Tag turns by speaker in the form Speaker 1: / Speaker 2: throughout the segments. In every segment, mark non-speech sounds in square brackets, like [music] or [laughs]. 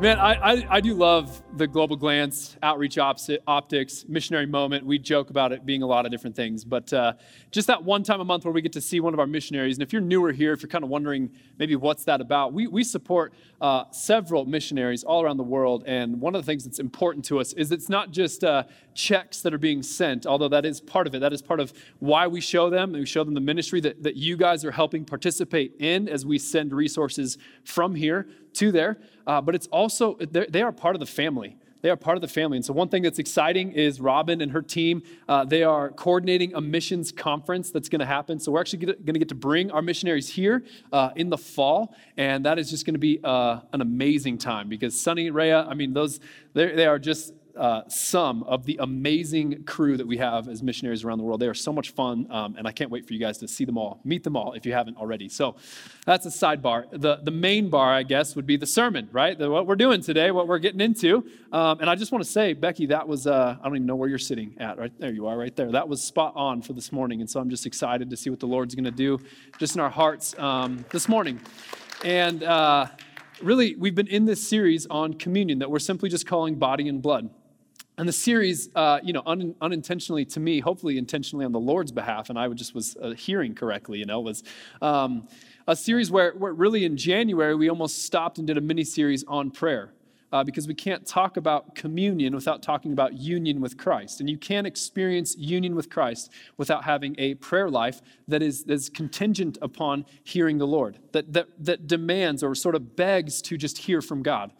Speaker 1: Man, I, I, I, do love the global glance, outreach optics, missionary moment. We joke about it being a lot of different things, but uh, just that one time a month where we get to see one of our missionaries. And if you're newer here, if you're kind of wondering maybe what's that about, we, we support uh, several missionaries all around the world. And one of the things that's important to us is it's not just uh, checks that are being sent, although that is part of it. That is part of why we show them. We show them the ministry that, that you guys are helping participate in as we send resources from here to there. Uh, but it's also, they are part of the family. They are part of the family. And so, one thing that's exciting is Robin and her team, uh, they are coordinating a missions conference that's going to happen. So, we're actually going to get to bring our missionaries here uh, in the fall. And that is just going to be uh, an amazing time because Sunny Rhea, I mean, those, they are just uh, some of the amazing crew that we have as missionaries around the world. They are so much fun, um, and I can't wait for you guys to see them all, meet them all if you haven't already. So that's a sidebar. The, the main bar, I guess, would be the sermon, right? The, what we're doing today, what we're getting into. Um, and I just want to say, Becky, that was, uh, I don't even know where you're sitting at, right? There you are, right there. That was spot on for this morning. And so I'm just excited to see what the Lord's going to do just in our hearts um, this morning. And, uh, really, we've been in this series on communion that we're simply just calling body and blood. And the series, uh, you know, un, unintentionally to me, hopefully intentionally on the Lord's behalf, and I just was uh, hearing correctly, you know, was um, a series where, where really in January we almost stopped and did a mini series on prayer. Uh, because we can't talk about communion without talking about union with Christ. And you can't experience union with Christ without having a prayer life that is, that is contingent upon hearing the Lord, that, that, that demands or sort of begs to just hear from God.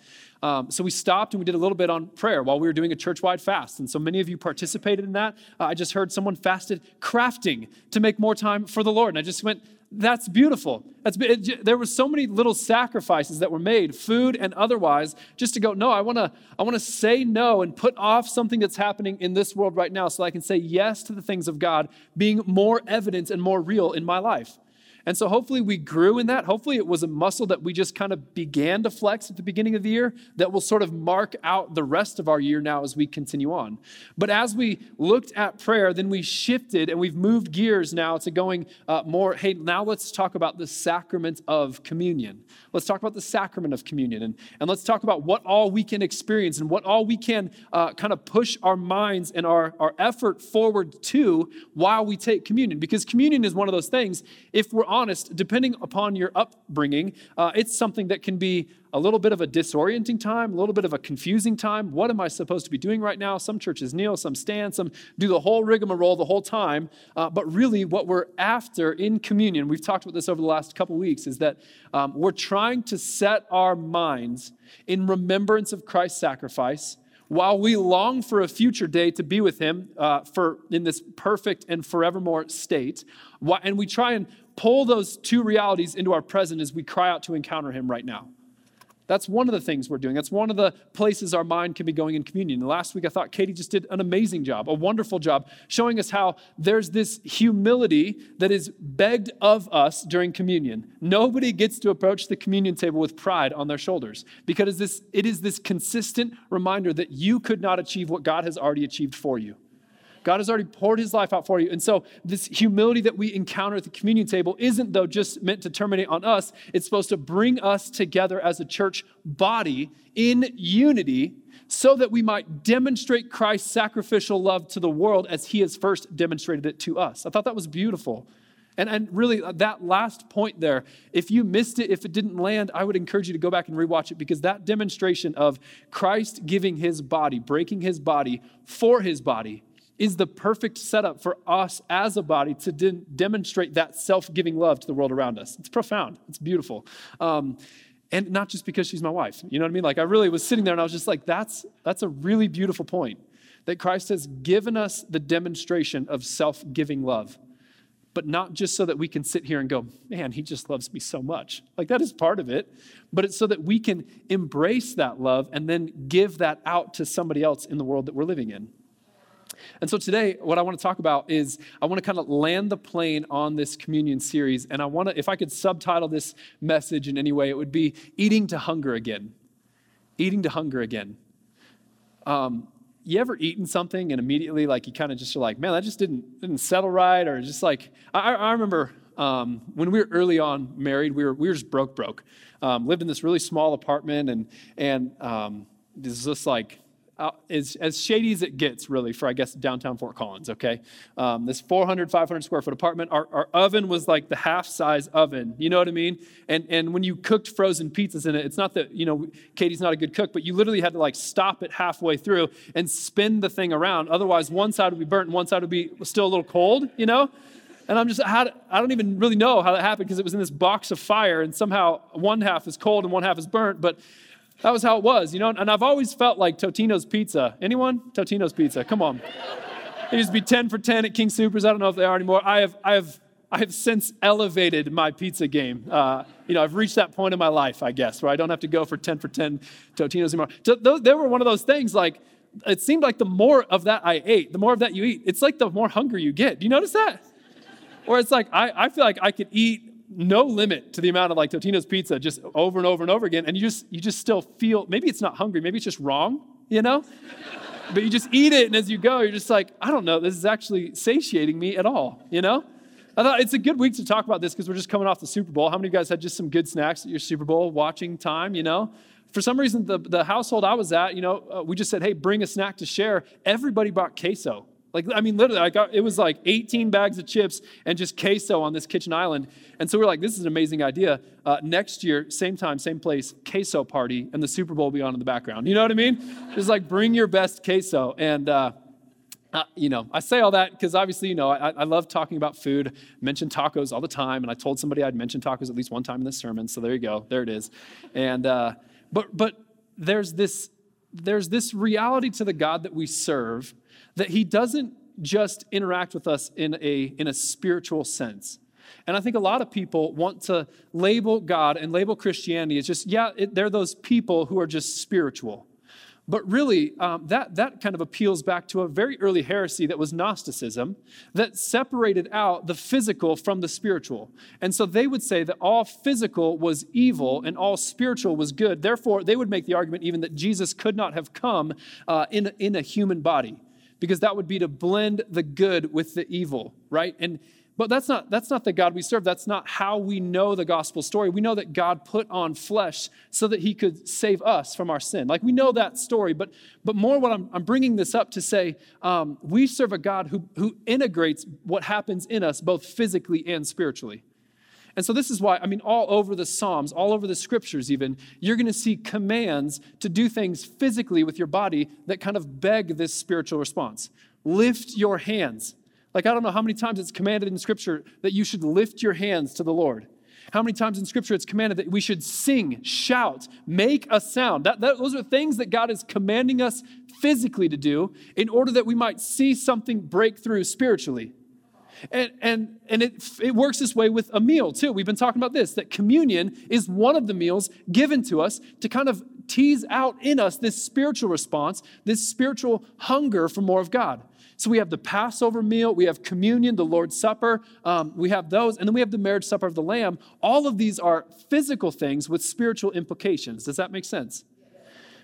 Speaker 1: Um, so we stopped and we did a little bit on prayer while we were doing a church wide fast. And so many of you participated in that. Uh, I just heard someone fasted crafting to make more time for the Lord. And I just went, that's beautiful. That's, it, there were so many little sacrifices that were made, food and otherwise, just to go, no, I want to I wanna say no and put off something that's happening in this world right now so I can say yes to the things of God being more evident and more real in my life. And so hopefully we grew in that. Hopefully it was a muscle that we just kind of began to flex at the beginning of the year that will sort of mark out the rest of our year now as we continue on. But as we looked at prayer, then we shifted and we've moved gears now to going uh, more, hey, now let's talk about the sacrament of communion. Let's talk about the sacrament of communion and, and let's talk about what all we can experience and what all we can uh, kind of push our minds and our, our effort forward to while we take communion. Because communion is one of those things, if we're honest, depending upon your upbringing, uh, it's something that can be a little bit of a disorienting time, a little bit of a confusing time. What am I supposed to be doing right now? Some churches kneel, some stand, some do the whole rigmarole the whole time. Uh, but really, what we're after in communion, we've talked about this over the last couple weeks, is that um, we're trying to set our minds in remembrance of Christ's sacrifice while we long for a future day to be with him uh, for in this perfect and forevermore state and we try and pull those two realities into our present as we cry out to encounter Him right now. That's one of the things we're doing. That's one of the places our mind can be going in communion. And last week, I thought Katie just did an amazing job, a wonderful job, showing us how there's this humility that is begged of us during communion. Nobody gets to approach the communion table with pride on their shoulders because this, it is this consistent reminder that you could not achieve what God has already achieved for you. God has already poured his life out for you. And so, this humility that we encounter at the communion table isn't, though, just meant to terminate on us. It's supposed to bring us together as a church body in unity so that we might demonstrate Christ's sacrificial love to the world as he has first demonstrated it to us. I thought that was beautiful. And, and really, that last point there, if you missed it, if it didn't land, I would encourage you to go back and rewatch it because that demonstration of Christ giving his body, breaking his body for his body, is the perfect setup for us as a body to de- demonstrate that self giving love to the world around us. It's profound, it's beautiful. Um, and not just because she's my wife. You know what I mean? Like, I really was sitting there and I was just like, that's, that's a really beautiful point that Christ has given us the demonstration of self giving love. But not just so that we can sit here and go, man, he just loves me so much. Like, that is part of it. But it's so that we can embrace that love and then give that out to somebody else in the world that we're living in. And so today, what I want to talk about is I want to kind of land the plane on this communion series. And I want to, if I could subtitle this message in any way, it would be Eating to Hunger Again. Eating to Hunger Again. Um, you ever eaten something and immediately, like, you kind of just are like, man, that just didn't, didn't settle right? Or just like, I, I remember um, when we were early on married, we were, we were just broke, broke. Um, lived in this really small apartment, and, and um, this is just like, uh, as, as shady as it gets, really, for I guess downtown Fort Collins, okay? Um, this 400, 500 square foot apartment, our, our oven was like the half size oven, you know what I mean? And, and when you cooked frozen pizzas in it, it's not that, you know, Katie's not a good cook, but you literally had to like stop it halfway through and spin the thing around. Otherwise, one side would be burnt and one side would be still a little cold, you know? And I'm just, how, I don't even really know how that happened because it was in this box of fire and somehow one half is cold and one half is burnt, but that was how it was, you know? And I've always felt like Totino's Pizza. Anyone? Totino's Pizza. Come on. It used to be 10 for 10 at King Soopers. I don't know if they are anymore. I have, I have, I have since elevated my pizza game. Uh, you know, I've reached that point in my life, I guess, where I don't have to go for 10 for 10 Totino's anymore. So those, they were one of those things like, it seemed like the more of that I ate, the more of that you eat, it's like the more hungry you get. Do you notice that? Or it's like, I, I feel like I could eat no limit to the amount of like Totino's pizza just over and over and over again. And you just, you just still feel, maybe it's not hungry, maybe it's just wrong, you know? [laughs] but you just eat it, and as you go, you're just like, I don't know, this is actually satiating me at all, you know? I thought it's a good week to talk about this because we're just coming off the Super Bowl. How many of you guys had just some good snacks at your Super Bowl watching time, you know? For some reason, the, the household I was at, you know, uh, we just said, hey, bring a snack to share. Everybody bought queso. Like, I mean, literally, I got, it was like 18 bags of chips and just queso on this kitchen island. And so we're like, this is an amazing idea. Uh, next year, same time, same place, queso party, and the Super Bowl will be on in the background. You know what I mean? Just like bring your best queso. And, uh, uh, you know, I say all that because obviously, you know, I, I, love talking about food. Mention tacos all the time, and I told somebody I'd mention tacos at least one time in this sermon. So there you go, there it is. And uh, but but there's this there's this reality to the God that we serve that he doesn't just interact with us in a, in a spiritual sense. And I think a lot of people want to label God and label Christianity as just, yeah, it, they're those people who are just spiritual. But really, um, that, that kind of appeals back to a very early heresy that was Gnosticism that separated out the physical from the spiritual. And so they would say that all physical was evil and all spiritual was good. Therefore, they would make the argument even that Jesus could not have come uh, in, in a human body because that would be to blend the good with the evil, right? And but that's not that's not the God we serve. That's not how we know the gospel story. We know that God put on flesh so that He could save us from our sin. Like we know that story, but but more what I'm, I'm bringing this up to say um, we serve a God who who integrates what happens in us both physically and spiritually. And so, this is why, I mean, all over the Psalms, all over the scriptures, even, you're going to see commands to do things physically with your body that kind of beg this spiritual response. Lift your hands. Like, I don't know how many times it's commanded in scripture that you should lift your hands to the Lord. How many times in scripture it's commanded that we should sing, shout, make a sound. That, that, those are things that God is commanding us physically to do in order that we might see something break through spiritually. And, and, and it, it works this way with a meal too. We've been talking about this that communion is one of the meals given to us to kind of tease out in us this spiritual response, this spiritual hunger for more of God. So we have the Passover meal, we have communion, the Lord's Supper, um, we have those, and then we have the marriage supper of the Lamb. All of these are physical things with spiritual implications. Does that make sense?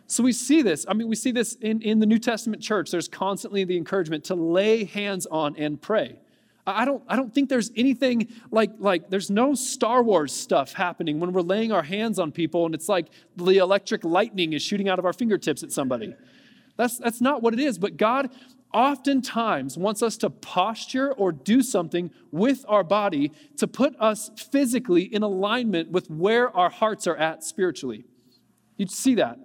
Speaker 1: So we see this. I mean, we see this in, in the New Testament church. There's constantly the encouragement to lay hands on and pray. I don't, I don't think there's anything like, like, there's no Star Wars stuff happening when we're laying our hands on people and it's like the electric lightning is shooting out of our fingertips at somebody. That's, that's not what it is. But God oftentimes wants us to posture or do something with our body to put us physically in alignment with where our hearts are at spiritually. You see that.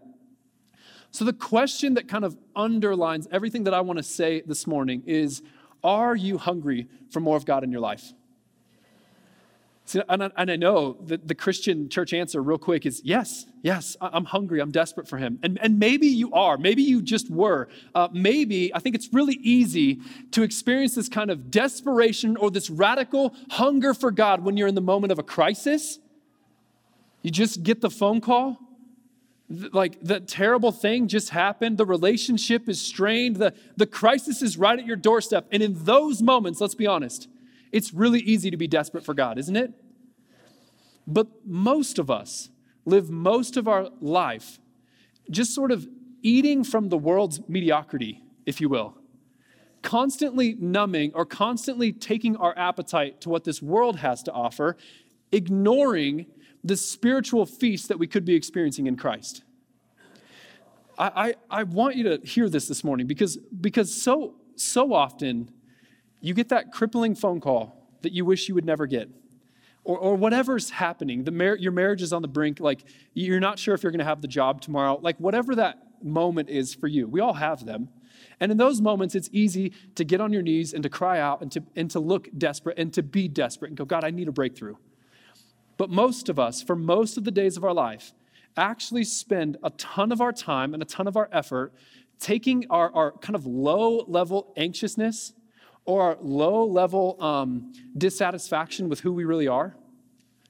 Speaker 1: So, the question that kind of underlines everything that I want to say this morning is are you hungry for more of God in your life? See, and, I, and I know that the Christian church answer, real quick, is yes, yes, I'm hungry, I'm desperate for Him. And, and maybe you are, maybe you just were. Uh, maybe, I think it's really easy to experience this kind of desperation or this radical hunger for God when you're in the moment of a crisis. You just get the phone call like the terrible thing just happened, the relationship is strained, the, the crisis is right at your doorstep. And in those moments, let's be honest, it's really easy to be desperate for God, isn't it? But most of us live most of our life just sort of eating from the world's mediocrity, if you will. Constantly numbing or constantly taking our appetite to what this world has to offer, ignoring the spiritual feast that we could be experiencing in Christ. I, I, I want you to hear this this morning because, because so, so often you get that crippling phone call that you wish you would never get. Or, or whatever's happening, the mar- your marriage is on the brink, like you're not sure if you're going to have the job tomorrow, like whatever that moment is for you. We all have them. And in those moments, it's easy to get on your knees and to cry out and to, and to look desperate and to be desperate and go, God, I need a breakthrough. But most of us, for most of the days of our life, actually spend a ton of our time and a ton of our effort taking our, our kind of low level anxiousness or our low level um, dissatisfaction with who we really are,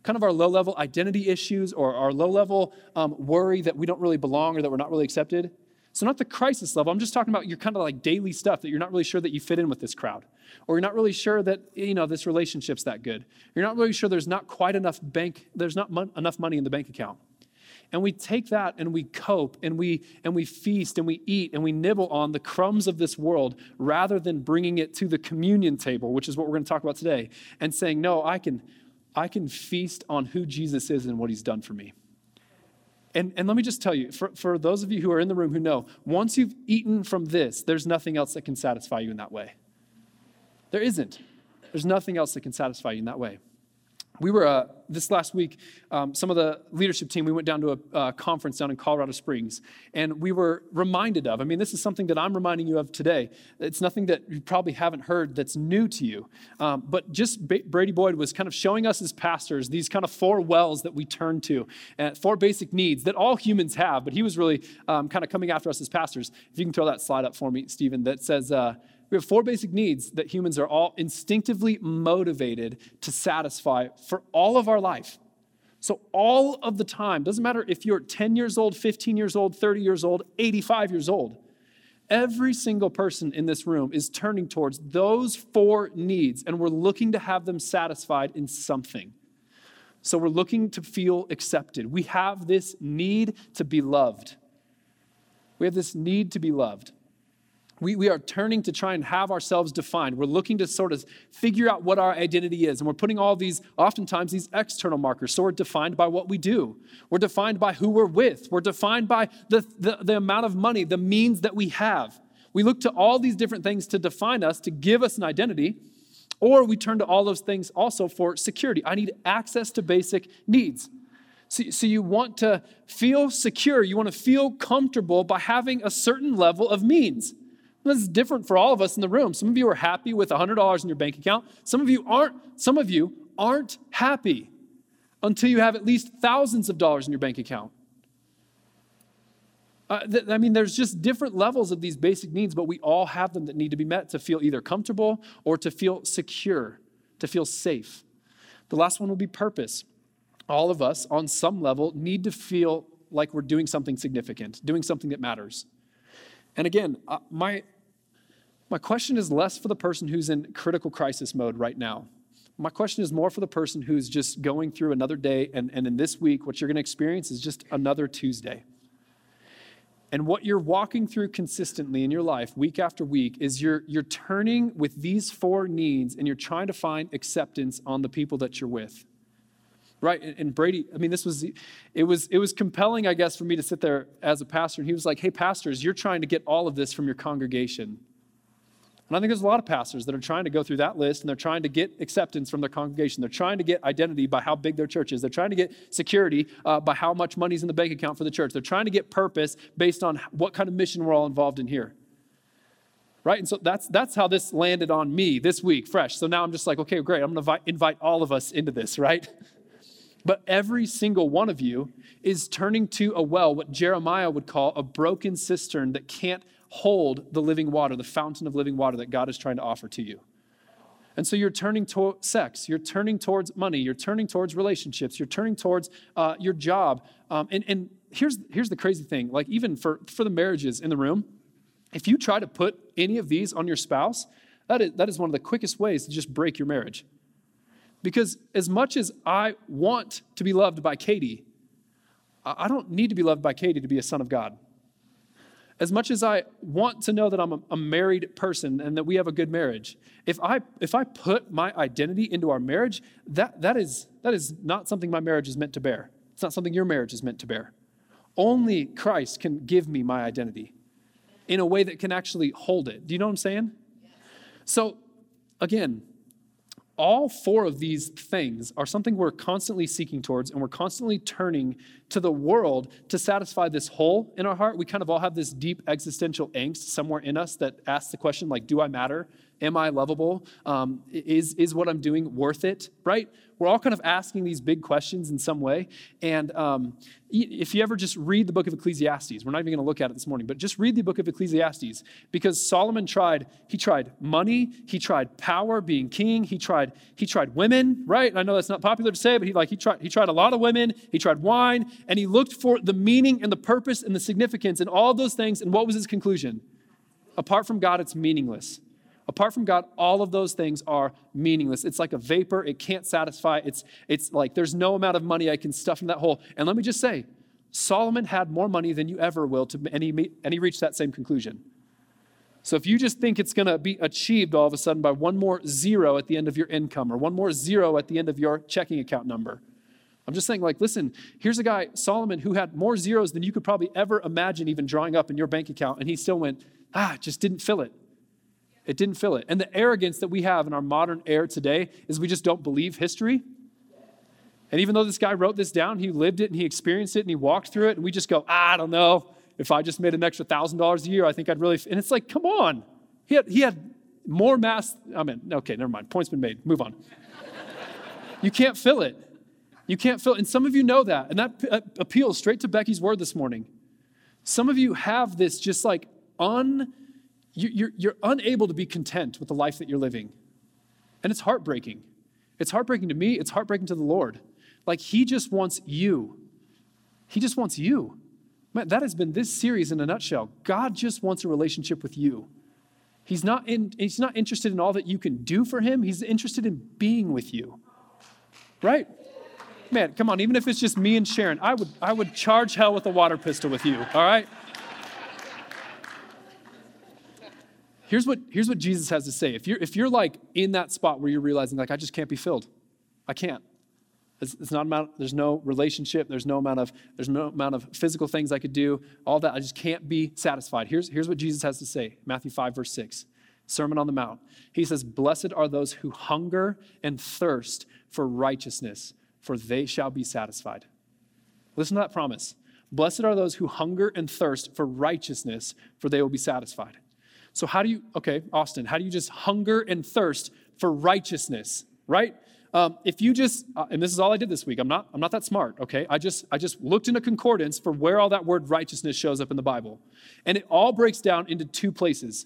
Speaker 1: kind of our low level identity issues or our low level um, worry that we don't really belong or that we're not really accepted. So, not the crisis level. I'm just talking about your kind of like daily stuff that you're not really sure that you fit in with this crowd, or you're not really sure that you know this relationship's that good. You're not really sure there's not quite enough bank, there's not mon- enough money in the bank account. And we take that and we cope and we and we feast and we eat and we nibble on the crumbs of this world rather than bringing it to the communion table, which is what we're going to talk about today, and saying, "No, I can I can feast on who Jesus is and what he's done for me." And, and let me just tell you, for, for those of you who are in the room who know, once you've eaten from this, there's nothing else that can satisfy you in that way. There isn't. There's nothing else that can satisfy you in that way. We were, uh, this last week, um, some of the leadership team, we went down to a uh, conference down in Colorado Springs, and we were reminded of, I mean, this is something that I'm reminding you of today. It's nothing that you probably haven't heard that's new to you. Um, but just ba- Brady Boyd was kind of showing us as pastors these kind of four wells that we turn to, uh, four basic needs that all humans have, but he was really um, kind of coming after us as pastors. If you can throw that slide up for me, Stephen, that says, uh, we have four basic needs that humans are all instinctively motivated to satisfy for all of our life. So, all of the time, doesn't matter if you're 10 years old, 15 years old, 30 years old, 85 years old, every single person in this room is turning towards those four needs, and we're looking to have them satisfied in something. So, we're looking to feel accepted. We have this need to be loved. We have this need to be loved we, we are turning to try and have ourselves defined. We're looking to sort of figure out what our identity is. And we're putting all these, oftentimes, these external markers. So we're defined by what we do, we're defined by who we're with, we're defined by the, the, the amount of money, the means that we have. We look to all these different things to define us, to give us an identity. Or we turn to all those things also for security. I need access to basic needs. So, so, you want to feel secure, you want to feel comfortable by having a certain level of means. This is different for all of us in the room. Some of you are happy with $100 in your bank account. Some of you aren't. Some of you aren't happy until you have at least thousands of dollars in your bank account. Uh, th- I mean, there's just different levels of these basic needs, but we all have them that need to be met to feel either comfortable or to feel secure, to feel safe. The last one will be purpose. All of us, on some level, need to feel like we're doing something significant, doing something that matters. And again, uh, my, my question is less for the person who's in critical crisis mode right now. My question is more for the person who's just going through another day, and, and in this week, what you're going to experience is just another Tuesday. And what you're walking through consistently in your life, week after week, is you're, you're turning with these four needs and you're trying to find acceptance on the people that you're with right? And brady i mean this was it was it was compelling i guess for me to sit there as a pastor. And he was like hey pastors you're trying to get all of this from your congregation. And i think there's a lot of pastors that are trying to go through that list and they're trying to get acceptance from their congregation. They're trying to get identity by how big their church is. They're trying to get security uh, by how much money's in the bank account for the church. They're trying to get purpose based on what kind of mission we're all involved in here. Right? And so that's that's how this landed on me this week fresh. So now i'm just like okay great. I'm going to invite all of us into this [laughs] right but every single one of you is turning to a well, what Jeremiah would call a broken cistern that can't hold the living water, the fountain of living water that God is trying to offer to you. And so you're turning to sex, you're turning towards money, you're turning towards relationships, you're turning towards uh, your job. Um, and, and here's, here's the crazy thing like, even for, for the marriages in the room, if you try to put any of these on your spouse, that is, that is one of the quickest ways to just break your marriage. Because as much as I want to be loved by Katie, I don't need to be loved by Katie to be a son of God. As much as I want to know that I'm a, married person and that we have a good marriage, if I if I put my identity into our marriage, that, that is that is not something my marriage is meant to bear. It's not something your marriage is meant to bear. Only Christ can give me my identity in a way that can actually hold it. Do you know what I'm saying? So again, all four of these things are something we're constantly seeking towards, and we're constantly turning to the world to satisfy this hole in our heart. We kind of all have this deep existential angst somewhere in us that asks the question, like, do I matter? Am I lovable? Um, is, is what I'm doing worth it? Right? We're all kind of asking these big questions in some way. And um, if you ever just read the book of Ecclesiastes, we're not even going to look at it this morning, but just read the book of Ecclesiastes because Solomon tried, he tried money, he tried power, being king, he tried, he tried women, right? I know that's not popular to say, but he like he tried, he tried a lot of women, he tried wine, and he looked for the meaning and the purpose and the significance and all those things. And what was his conclusion? Apart from God, it's meaningless. Apart from God, all of those things are meaningless. It's like a vapor, it can't satisfy. It's, it's like there's no amount of money I can stuff in that hole. And let me just say, Solomon had more money than you ever will, to, and, he, and he reached that same conclusion. So if you just think it's going to be achieved all of a sudden by one more zero at the end of your income or one more zero at the end of your checking account number, I'm just saying, like, listen, here's a guy, Solomon, who had more zeros than you could probably ever imagine even drawing up in your bank account, and he still went, ah, just didn't fill it. It didn't fill it. And the arrogance that we have in our modern era today is we just don't believe history. And even though this guy wrote this down, he lived it and he experienced it and he walked through it, and we just go, ah, I don't know. If I just made an extra thousand dollars a year, I think I'd really. And it's like, come on. He had, he had more mass. I mean, okay, never mind. Point's been made. Move on. [laughs] you can't fill it. You can't fill it. And some of you know that. And that appeals straight to Becky's word this morning. Some of you have this just like un you're, you're unable to be content with the life that you're living. And it's heartbreaking. It's heartbreaking to me, it's heartbreaking to the Lord. Like, He just wants you. He just wants you. Man, that has been this series in a nutshell. God just wants a relationship with you. He's not, in, he's not interested in all that you can do for Him, He's interested in being with you. Right? Man, come on, even if it's just me and Sharon, I would, I would charge hell with a water pistol with you, all right? Here's what, here's what Jesus has to say. If you're, if you're like in that spot where you're realizing, like, I just can't be filled, I can't. It's, it's not amount, there's no relationship, there's no amount of, there's no amount of physical things I could do, all that. I just can't be satisfied. Here's, here's what Jesus has to say Matthew 5, verse 6, Sermon on the Mount. He says, Blessed are those who hunger and thirst for righteousness, for they shall be satisfied. Listen to that promise. Blessed are those who hunger and thirst for righteousness, for they will be satisfied. So, how do you, okay, Austin, how do you just hunger and thirst for righteousness, right? Um, if you just, uh, and this is all I did this week, I'm not, I'm not that smart, okay? I just, I just looked in a concordance for where all that word righteousness shows up in the Bible. And it all breaks down into two places.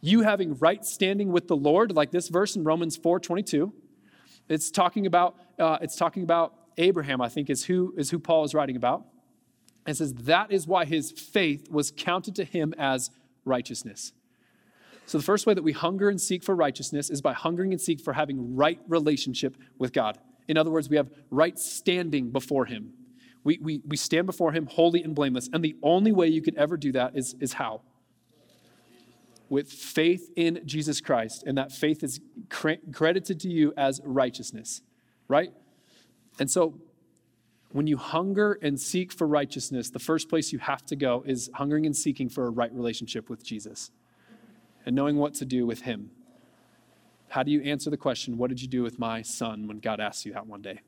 Speaker 1: You having right standing with the Lord, like this verse in Romans 4 22. It's talking about, uh, it's talking about Abraham, I think, is who, is who Paul is writing about. And says that is why his faith was counted to him as righteousness. So, the first way that we hunger and seek for righteousness is by hungering and seek for having right relationship with God. In other words, we have right standing before Him. We, we, we stand before Him holy and blameless. And the only way you could ever do that is, is how? With faith in Jesus Christ. And that faith is credited to you as righteousness, right? And so, when you hunger and seek for righteousness, the first place you have to go is hungering and seeking for a right relationship with Jesus and knowing what to do with him. How do you answer the question, What did you do with my son when God asks you that one day?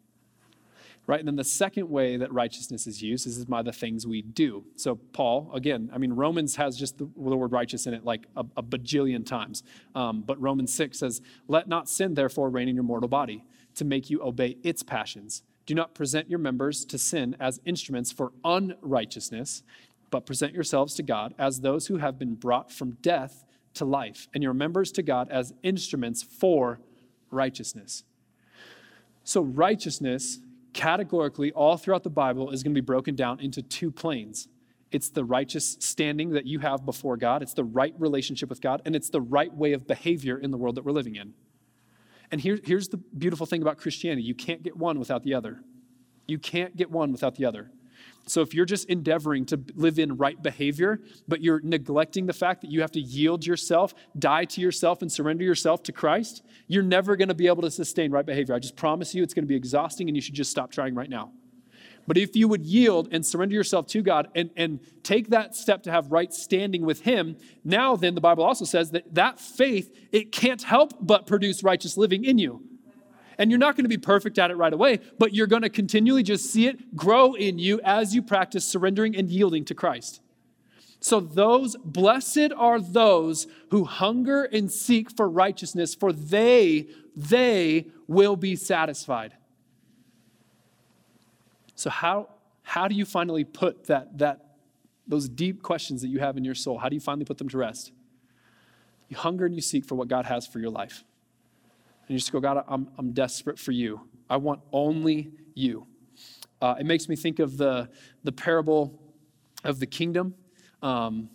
Speaker 1: Right? And then the second way that righteousness is used is by the things we do. So, Paul, again, I mean, Romans has just the, the word righteous in it like a, a bajillion times. Um, but Romans 6 says, Let not sin, therefore, reign in your mortal body to make you obey its passions. Do not present your members to sin as instruments for unrighteousness, but present yourselves to God as those who have been brought from death to life, and your members to God as instruments for righteousness. So, righteousness categorically, all throughout the Bible, is going to be broken down into two planes. It's the righteous standing that you have before God, it's the right relationship with God, and it's the right way of behavior in the world that we're living in. And here, here's the beautiful thing about Christianity you can't get one without the other. You can't get one without the other. So if you're just endeavoring to live in right behavior, but you're neglecting the fact that you have to yield yourself, die to yourself, and surrender yourself to Christ, you're never going to be able to sustain right behavior. I just promise you it's going to be exhausting and you should just stop trying right now. But if you would yield and surrender yourself to God and, and take that step to have right standing with Him, now then the Bible also says that that faith, it can't help but produce righteous living in you. And you're not going to be perfect at it right away, but you're going to continually just see it grow in you as you practice surrendering and yielding to Christ. So, those, blessed are those who hunger and seek for righteousness, for they, they will be satisfied. So, how, how do you finally put that, that, those deep questions that you have in your soul, how do you finally put them to rest? You hunger and you seek for what God has for your life. And you just go, God, I'm, I'm desperate for you. I want only you. Uh, it makes me think of the, the parable of the kingdom. Um,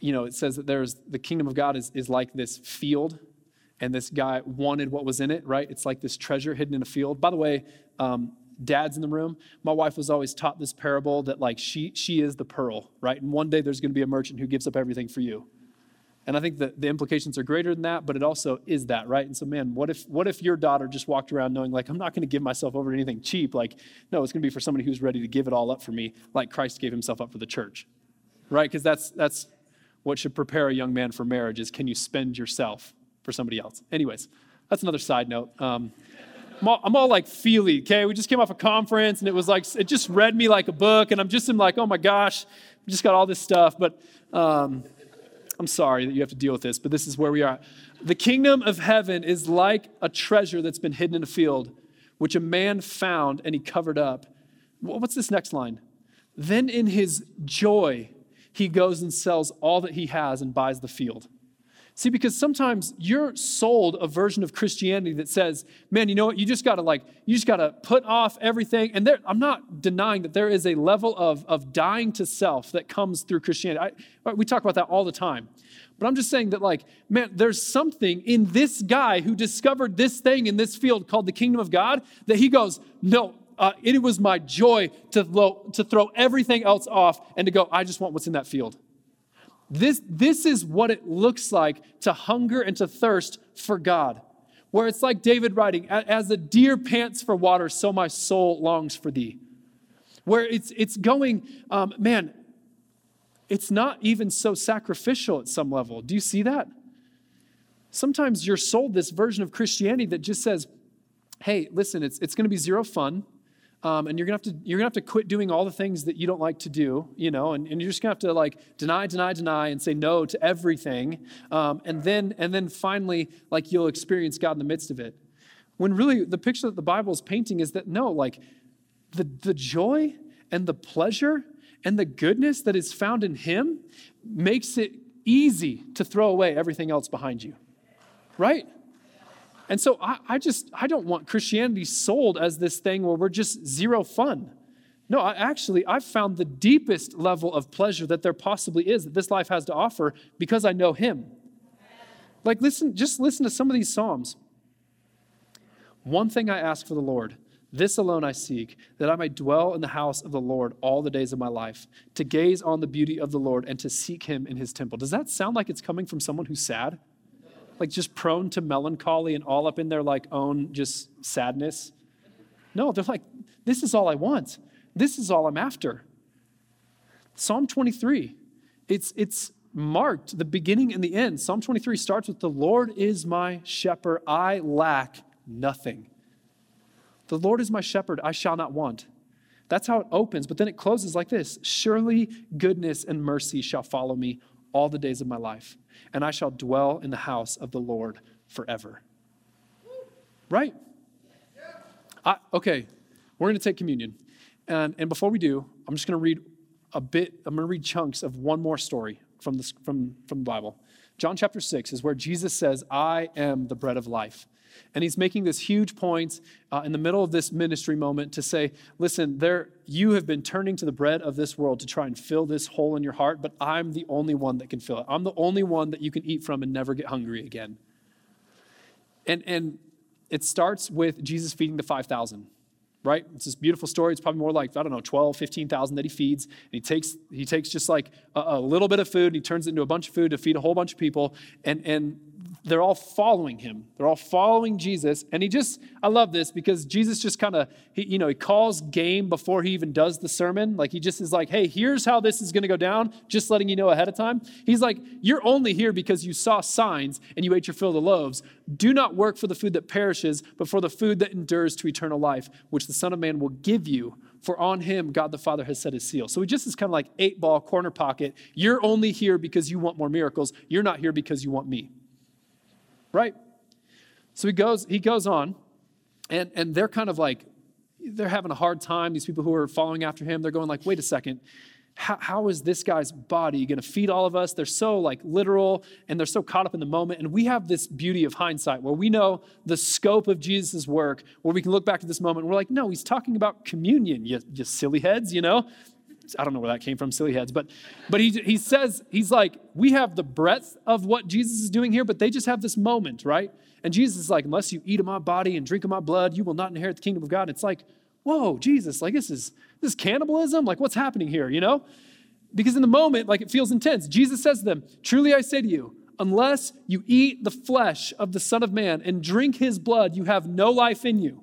Speaker 1: you know, it says that there's the kingdom of God is, is like this field, and this guy wanted what was in it, right? It's like this treasure hidden in a field. By the way, um, dads in the room, my wife was always taught this parable that like she she is the pearl, right? And one day there's going to be a merchant who gives up everything for you. And I think that the implications are greater than that, but it also is that, right? And so, man, what if what if your daughter just walked around knowing, like, I'm not going to give myself over to anything cheap? Like, no, it's going to be for somebody who's ready to give it all up for me, like Christ gave himself up for the church, right? Because that's that's what should prepare a young man for marriage is can you spend yourself for somebody else? Anyways, that's another side note. Um, I'm, all, I'm all like feely, okay? We just came off a conference and it was like it just read me like a book, and I'm just in like, oh my gosh, just got all this stuff, but. Um, I'm sorry that you have to deal with this, but this is where we are. The kingdom of heaven is like a treasure that's been hidden in a field, which a man found and he covered up. What's this next line? Then in his joy, he goes and sells all that he has and buys the field. See, because sometimes you're sold a version of Christianity that says, man, you know what? You just got to like, you just got to put off everything. And there, I'm not denying that there is a level of, of dying to self that comes through Christianity. I, we talk about that all the time. But I'm just saying that, like, man, there's something in this guy who discovered this thing in this field called the kingdom of God that he goes, no, uh, it was my joy to, lo- to throw everything else off and to go, I just want what's in that field. This, this is what it looks like to hunger and to thirst for God. Where it's like David writing, as the deer pants for water, so my soul longs for thee. Where it's, it's going, um, man, it's not even so sacrificial at some level. Do you see that? Sometimes you're sold this version of Christianity that just says, hey, listen, it's, it's going to be zero fun. Um, and you're gonna have to you're gonna have to quit doing all the things that you don't like to do, you know, and, and you're just gonna have to like deny, deny, deny, and say no to everything, um, and then and then finally like you'll experience God in the midst of it. When really the picture that the Bible is painting is that no, like the the joy and the pleasure and the goodness that is found in Him makes it easy to throw away everything else behind you, right? And so I, I just, I don't want Christianity sold as this thing where we're just zero fun. No, I, actually, I've found the deepest level of pleasure that there possibly is that this life has to offer because I know Him. Like, listen, just listen to some of these Psalms. One thing I ask for the Lord, this alone I seek, that I may dwell in the house of the Lord all the days of my life, to gaze on the beauty of the Lord and to seek Him in His temple. Does that sound like it's coming from someone who's sad? Like just prone to melancholy and all up in their like own just sadness. No, they're like, this is all I want. This is all I'm after. Psalm 23, it's, it's marked the beginning and the end. Psalm 23 starts with, The Lord is my shepherd, I lack nothing. The Lord is my shepherd, I shall not want. That's how it opens, but then it closes like this Surely goodness and mercy shall follow me all the days of my life, and I shall dwell in the house of the Lord forever. Right? I, okay, we're going to take communion. And, and before we do, I'm just going to read a bit, I'm going to read chunks of one more story from, the from, from the Bible. John chapter 6 is where Jesus says, I am the bread of life. And he's making this huge point uh, in the middle of this ministry moment to say, listen, there, you have been turning to the bread of this world to try and fill this hole in your heart, but I'm the only one that can fill it. I'm the only one that you can eat from and never get hungry again. And, and it starts with Jesus feeding the 5,000 right? It's this beautiful story. It's probably more like, I don't know, 12, 15,000 that he feeds. And he takes, he takes just like a, a, little bit of food and he turns it into a bunch of food to feed a whole bunch of people. And, and they're all following him. They're all following Jesus. And he just, I love this because Jesus just kind of, you know, he calls game before he even does the sermon. Like he just is like, hey, here's how this is going to go down, just letting you know ahead of time. He's like, you're only here because you saw signs and you ate your fill of the loaves. Do not work for the food that perishes, but for the food that endures to eternal life, which the Son of Man will give you. For on him, God the Father has set his seal. So he just is kind of like eight ball corner pocket. You're only here because you want more miracles. You're not here because you want me right? So he goes, he goes on, and, and they're kind of like, they're having a hard time. These people who are following after him, they're going like, wait a second, how, how is this guy's body going to feed all of us? They're so like literal and they're so caught up in the moment. And we have this beauty of hindsight where we know the scope of Jesus' work, where we can look back to this moment and we're like, no, he's talking about communion, you, you silly heads, you know? I don't know where that came from, silly heads, but but he he says he's like we have the breadth of what Jesus is doing here, but they just have this moment, right? And Jesus is like, unless you eat of my body and drink of my blood, you will not inherit the kingdom of God. It's like, whoa, Jesus, like this is this is cannibalism, like what's happening here, you know? Because in the moment, like it feels intense. Jesus says to them, Truly I say to you, unless you eat the flesh of the Son of Man and drink his blood, you have no life in you.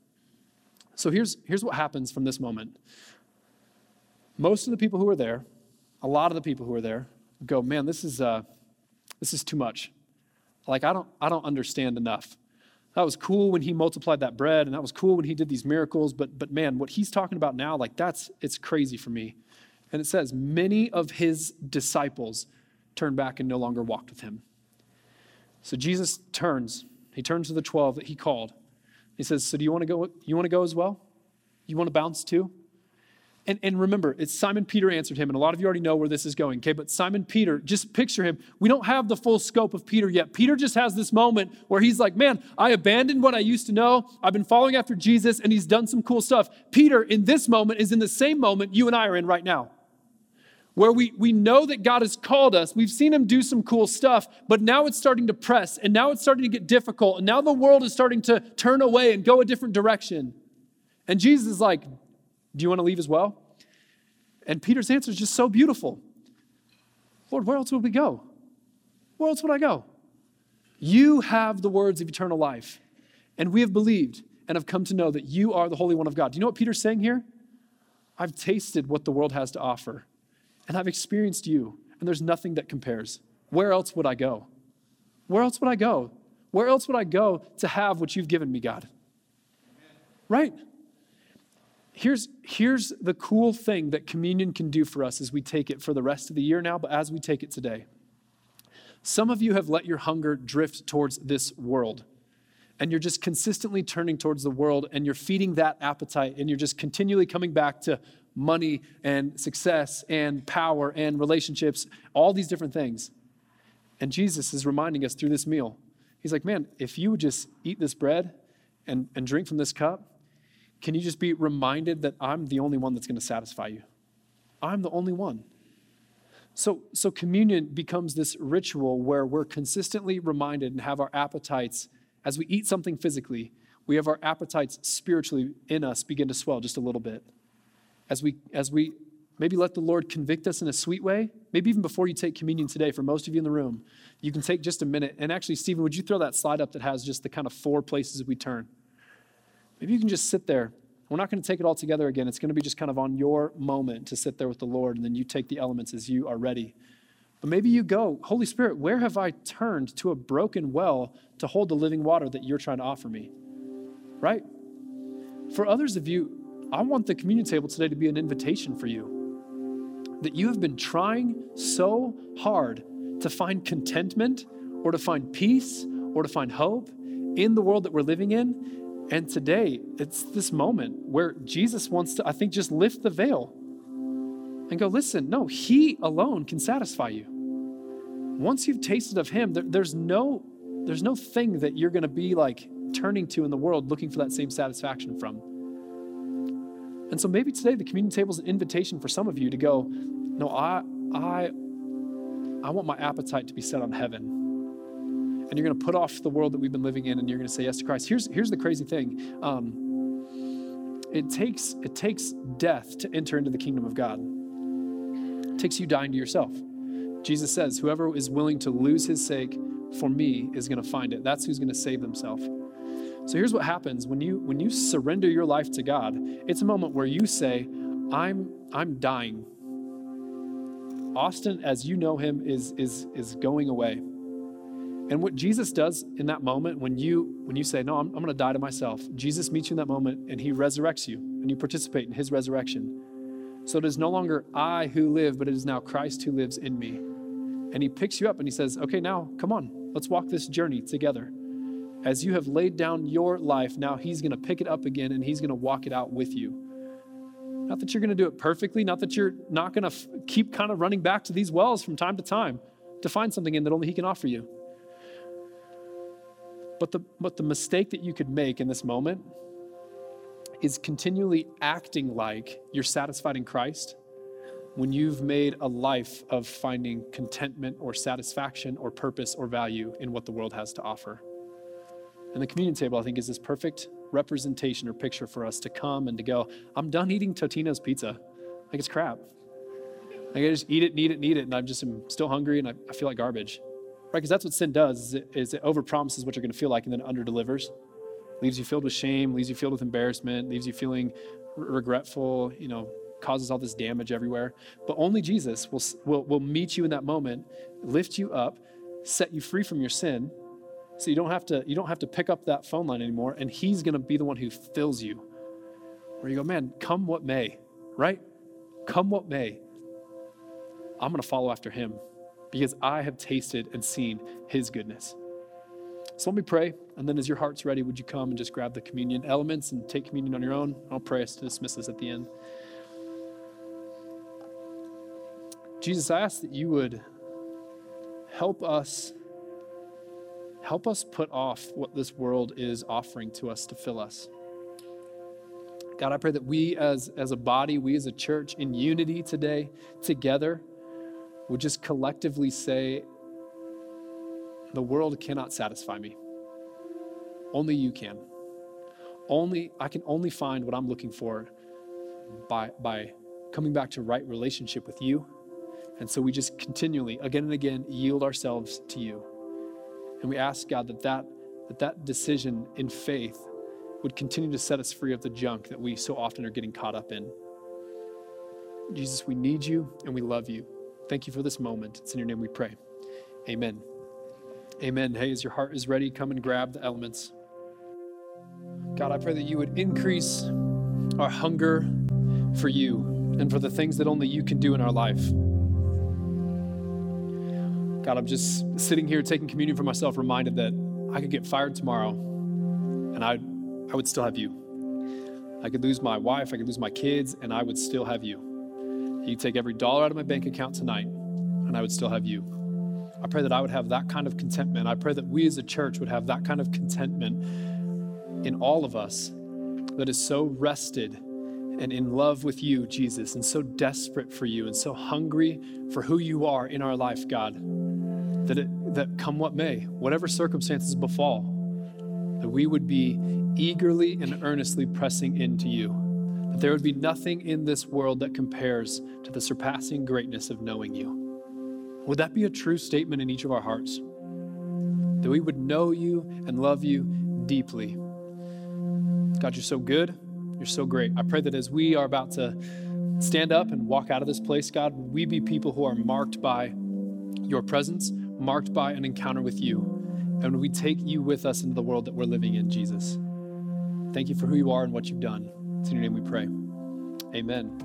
Speaker 1: So here's, here's what happens from this moment. Most of the people who are there, a lot of the people who are there, go, man, this is, uh, this is too much. Like, I don't, I don't understand enough. That was cool when he multiplied that bread, and that was cool when he did these miracles, but, but man, what he's talking about now, like, that's, it's crazy for me. And it says, many of his disciples turned back and no longer walked with him. So Jesus turns, he turns to the 12 that he called, he says, So do you want to go? You want to go as well? You want to bounce too? And, and remember, it's Simon Peter answered him, and a lot of you already know where this is going, okay? But Simon Peter, just picture him. We don't have the full scope of Peter yet. Peter just has this moment where he's like, Man, I abandoned what I used to know. I've been following after Jesus, and he's done some cool stuff. Peter, in this moment, is in the same moment you and I are in right now where we, we know that God has called us. We've seen him do some cool stuff, but now it's starting to press and now it's starting to get difficult. And now the world is starting to turn away and go a different direction. And Jesus is like, Do you want to leave as well? And Peter's answer is just so beautiful Lord, where else would we go? Where else would I go? You have the words of eternal life, and we have believed and have come to know that you are the Holy One of God. Do you know what Peter's saying here? I've tasted what the world has to offer and I've experienced you, and there's nothing that compares. Where else would I go? Where else would I go? Where else would I go to have what you've given me, God? Right? Here's, here's the cool thing that communion can do for us as we take it for the rest of the year now, but as we take it today. Some of you have let your hunger drift towards this world, and you're just consistently turning towards the world, and you're feeding that appetite, and you're just continually coming back to money and success and power and relationships, all these different things. And Jesus is reminding us through this meal. He's like, man, if you would just eat this bread and, and drink from this cup, can you just be reminded that I'm the only one that's going to satisfy you? I'm the only one. So, so communion becomes this ritual where we're consistently reminded and have our appetites, as we eat something physically, we have our appetites spiritually in us begin to swell just a little bit as we, as we maybe let the Lord convict us in a sweet way, maybe even before you take communion today, for most of you in the room, you can take just a minute. And actually, Stephen, would you throw that slide up that has just the kind of four places we turn? Maybe you can just sit there. We're not going to take it all together again. It's going to be just kind of on your moment to sit there with the Lord, and then you take the elements as you are ready. But maybe you go, Holy Spirit, where have I turned to a broken well to hold the living water that you're trying to offer me? Right? For others of you, I want the communion table today to be an invitation for you. That you have been trying so hard to find contentment or to find peace or to find hope in the world that we're living in. And today, it's this moment where Jesus wants to, I think, just lift the veil and go, listen, no, He alone can satisfy you. Once you've tasted of Him, there, there's no there's no thing that you're going to be like turning to in the world looking for that same satisfaction from. And so maybe today the communion table is an invitation for some of you to go, no, I I I want my appetite to be set on heaven. And you're going to put off the world that we've been living in, and you're going to say yes to Christ. Here's here's the crazy thing. Um, it takes it takes death to enter into the kingdom of God. It takes you dying to yourself. Jesus says, "Whoever is willing to lose his sake for me is going to find it. That's who's going to save themselves." So here's what happens when you when you surrender your life to God. It's a moment where you say, "I'm I'm dying. Austin, as you know him, is is is going away." And what Jesus does in that moment, when you when you say, "No, I'm, I'm going to die to myself," Jesus meets you in that moment, and He resurrects you, and you participate in His resurrection. So it is no longer I who live, but it is now Christ who lives in me. And He picks you up and He says, "Okay, now come on, let's walk this journey together." As you have laid down your life, now He's going to pick it up again, and He's going to walk it out with you. Not that you're going to do it perfectly, not that you're not going to f- keep kind of running back to these wells from time to time to find something in that only He can offer you. But the, but the mistake that you could make in this moment is continually acting like you're satisfied in Christ when you've made a life of finding contentment or satisfaction or purpose or value in what the world has to offer. And the communion table, I think, is this perfect representation or picture for us to come and to go, I'm done eating Totino's pizza. Like it's crap. Like I just eat it, eat it, eat it, and I'm just I'm still hungry and I, I feel like garbage right? Because that's what sin does is it, is it overpromises what you're going to feel like and then underdelivers. Leaves you filled with shame, leaves you filled with embarrassment, leaves you feeling r- regretful, you know, causes all this damage everywhere. But only Jesus will, will, will meet you in that moment, lift you up, set you free from your sin. So you don't have to you don't have to pick up that phone line anymore, and he's gonna be the one who fills you. Where you go, man, come what may, right? Come what may. I'm gonna follow after him because I have tasted and seen his goodness. So let me pray, and then as your heart's ready, would you come and just grab the communion elements and take communion on your own? I'll pray us to dismiss us at the end. Jesus, I ask that you would help us help us put off what this world is offering to us to fill us. God, I pray that we as, as a body, we as a church in unity today, together, would just collectively say, The world cannot satisfy me. Only you can. Only I can only find what I'm looking for by, by coming back to right relationship with you. And so we just continually, again and again, yield ourselves to you. And we ask God that that, that, that decision in faith would continue to set us free of the junk that we so often are getting caught up in. Jesus, we need you and we love you. Thank you for this moment. It's in your name we pray. Amen. Amen. Hey, as your heart is ready, come and grab the elements. God, I pray that you would increase our hunger for you and for the things that only you can do in our life. God, I'm just sitting here taking communion for myself, reminded that I could get fired tomorrow and I, I would still have you. I could lose my wife, I could lose my kids, and I would still have you. You take every dollar out of my bank account tonight, and I would still have you. I pray that I would have that kind of contentment. I pray that we as a church would have that kind of contentment in all of us that is so rested and in love with you, Jesus, and so desperate for you and so hungry for who you are in our life, God, that it, that come what may, whatever circumstances befall, that we would be eagerly and earnestly pressing into you that there would be nothing in this world that compares to the surpassing greatness of knowing you. Would that be a true statement in each of our hearts? That we would know you and love you deeply. God, you're so good. You're so great. I pray that as we are about to stand up and walk out of this place, God, we be people who are marked by your presence, marked by an encounter with you. And we take you with us into the world that we're living in, Jesus. Thank you for who you are and what you've done. It's in your name we pray. Amen.